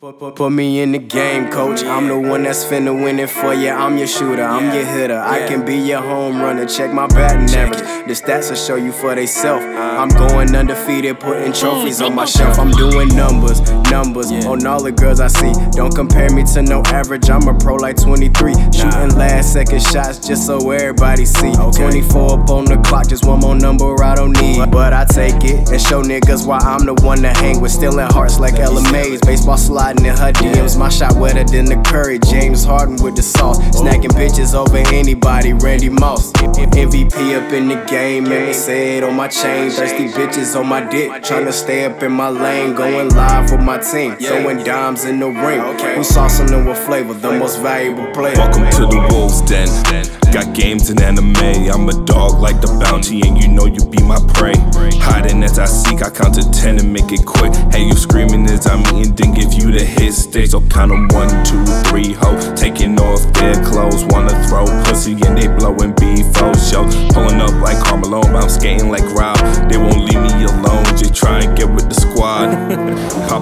Put, put, put me in the game, coach. I'm the one that's finna win it for you. I'm your shooter, I'm your hitter. I can be your home runner. Check my batting average. The stats will show you for theyself. I'm going undefeated, putting trophies on my shelf. I'm doing numbers, numbers on all the girls I see. Don't compare me to no average. I'm a pro like 23. Shooting last second shots just so everybody see. 24 up on just one more number I don't need. But I take it and show niggas why I'm the one to hang with. Stealing hearts like Ella Mai's. Baseball sliding in her DMs. My shot wetter than the Curry. James Harden with the sauce. Snacking bitches over anybody. Randy Moss. MVP up in the game. Say it on my chain. Thirsty bitches on my dick. Tryna stay up in my lane. Going live with my team. Throwing dimes in the ring. Who saucing them with flavor? The most valuable player. Welcome to the Wolves Den. Got games in anime. I'm a dog like the bounty, and you know you be my prey. Hiding as I seek, I count to ten and make it quick. Hey, you screaming as I'm eating, then give you the hit stick. So count them one, two, three, ho. Taking off their clothes, wanna throw pussy and they blowing B4 show. Pulling up like Carmelo, I'm skating like Rob. They won't leave me alone, just try and get with the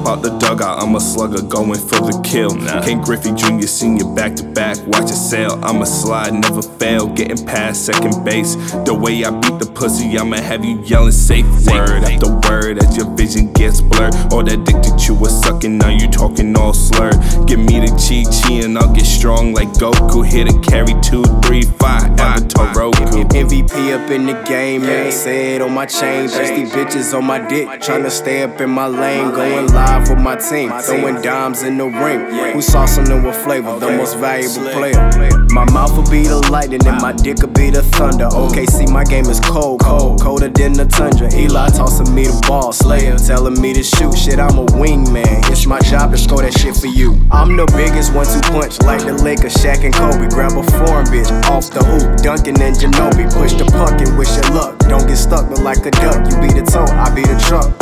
out the dugout, I'm a slugger going for the kill. Nah. Ken Griffey Jr. Senior back to back, watch it sail. I'm a slide, never fail, getting past second base. The way I beat the pussy, I'ma have you yelling safe word after word as your vision gets blurred. All that dick that you was sucking, now you talking all slurred. Give me the chi chi and I'll get strong like Goku. Hit a carry two, three, five. Avatar Roku. MVP up in the game, man. Say it on my chain. Thirsty bitches on my dick. Tryna stay up in my lane. Going live with my team. Throwing dimes in the ring. Who saucing them with flavor? The most valuable player. My mouth will be the lightning and my dick will be the thunder. Okay, see, my game is cold, cold, colder than the tundra. Eli tossing me the ball, Slayer telling me to shoot. Shit, I'm a wingman. It's my job to score that shit for you. I'm the biggest one to punch, like the Lakers, Shaq and Kobe. Grab a foreign bitch off the hoop, Duncan and Ginobili. Push the puck and wish you luck. Don't get stuck, but like a duck. You be the toe, I be the truck.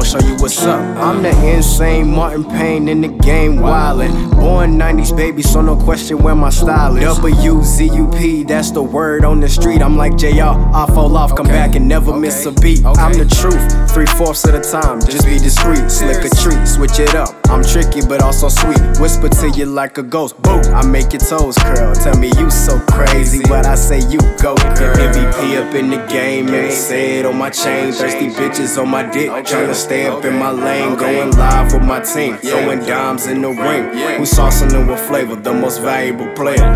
But show you what's up. I'm the insane Martin Payne in the game, wildin'. Born 90s baby, so no question where my style is. W Z U P, that's the word on the street. I'm like JR, I fall off, come back and never miss a beat. I'm the truth, three fourths of the time. Just be discreet, slick a treat, switch it up. I'm tricky but also sweet. Whisper to you like a ghost. Boom, I make your toes curl. Tell me you so crazy, but I say you go girl. MVP up in the game, man. Say it on my chain. Thirsty bitches on my dick. Tryna stay up in my lane. Going live with my team. Throwing dimes in the ring. Who saucing them with flavor? The most valuable player.